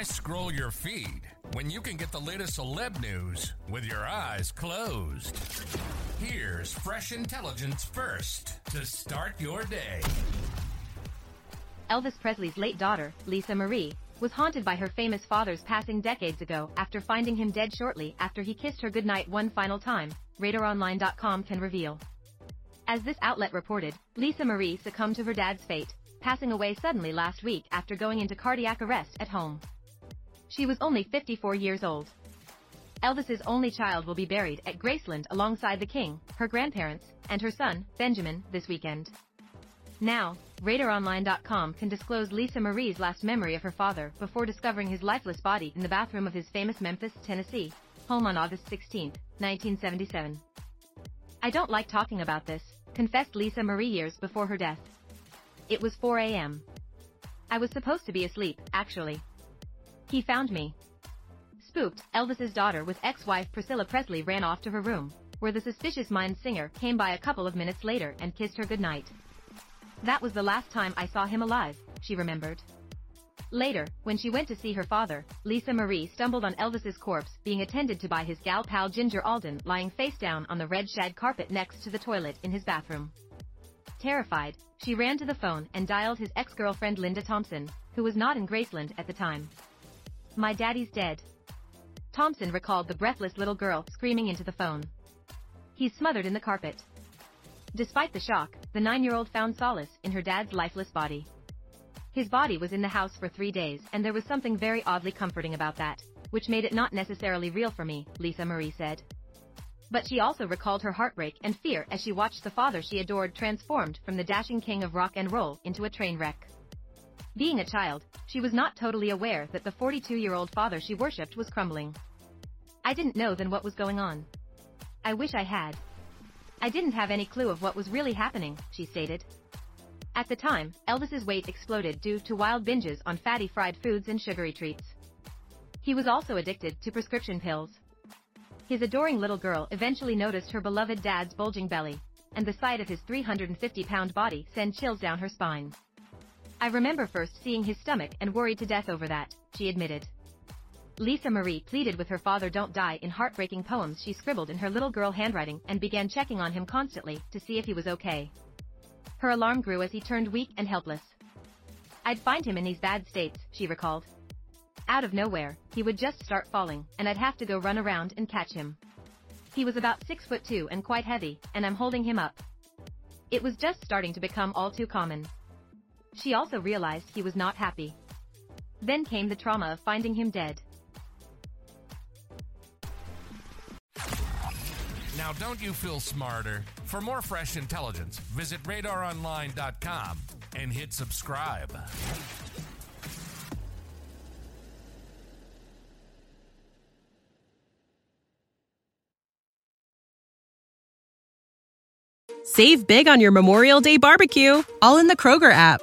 Why scroll your feed when you can get the latest celeb news with your eyes closed? Here's fresh intelligence first to start your day. Elvis Presley's late daughter, Lisa Marie, was haunted by her famous father's passing decades ago after finding him dead shortly after he kissed her goodnight one final time, RadarOnline.com can reveal. As this outlet reported, Lisa Marie succumbed to her dad's fate, passing away suddenly last week after going into cardiac arrest at home. She was only 54 years old. Elvis's only child will be buried at Graceland alongside the king, her grandparents, and her son, Benjamin, this weekend. Now, RadarOnline.com can disclose Lisa Marie's last memory of her father before discovering his lifeless body in the bathroom of his famous Memphis, Tennessee, home on August 16, 1977. I don't like talking about this, confessed Lisa Marie years before her death. It was 4 a.m. I was supposed to be asleep, actually. He found me. Spooked, Elvis's daughter with ex-wife Priscilla Presley ran off to her room, where the Suspicious Minds singer came by a couple of minutes later and kissed her goodnight. That was the last time I saw him alive, she remembered. Later, when she went to see her father, Lisa Marie stumbled on Elvis's corpse being attended to by his gal pal Ginger Alden lying face down on the red shag carpet next to the toilet in his bathroom. Terrified, she ran to the phone and dialed his ex-girlfriend Linda Thompson, who was not in Graceland at the time. My daddy's dead. Thompson recalled the breathless little girl screaming into the phone. He's smothered in the carpet. Despite the shock, the nine-year-old found solace in her dad's lifeless body. His body was in the house for three days and there was something very oddly comforting about that, which made it not necessarily real for me, Lisa Marie said. But she also recalled her heartbreak and fear as she watched the father she adored transformed from the dashing king of rock and roll into a train wreck. Being a child, she was not totally aware that the 42-year-old father she worshipped was crumbling. I didn't know then what was going on. I wish I had. I didn't have any clue of what was really happening, she stated. At the time, Elvis's weight exploded due to wild binges on fatty fried foods and sugary treats. He was also addicted to prescription pills. His adoring little girl eventually noticed her beloved dad's bulging belly, and the sight of his 350-pound body sent chills down her spine. I remember first seeing his stomach and worried to death over that, she admitted. Lisa Marie pleaded with her father don't die in heartbreaking poems she scribbled in her little girl handwriting and began checking on him constantly to see if he was okay. Her alarm grew as he turned weak and helpless. I'd find him in these bad states, she recalled. Out of nowhere, he would just start falling, and I'd have to go run around and catch him. He was about six foot two and quite heavy, and I'm holding him up. It was just starting to become all too common. She also realized he was not happy. Then came the trauma of finding him dead. Now, don't you feel smarter? For more fresh intelligence, visit radaronline.com and hit subscribe. Save big on your Memorial Day barbecue, all in the Kroger app.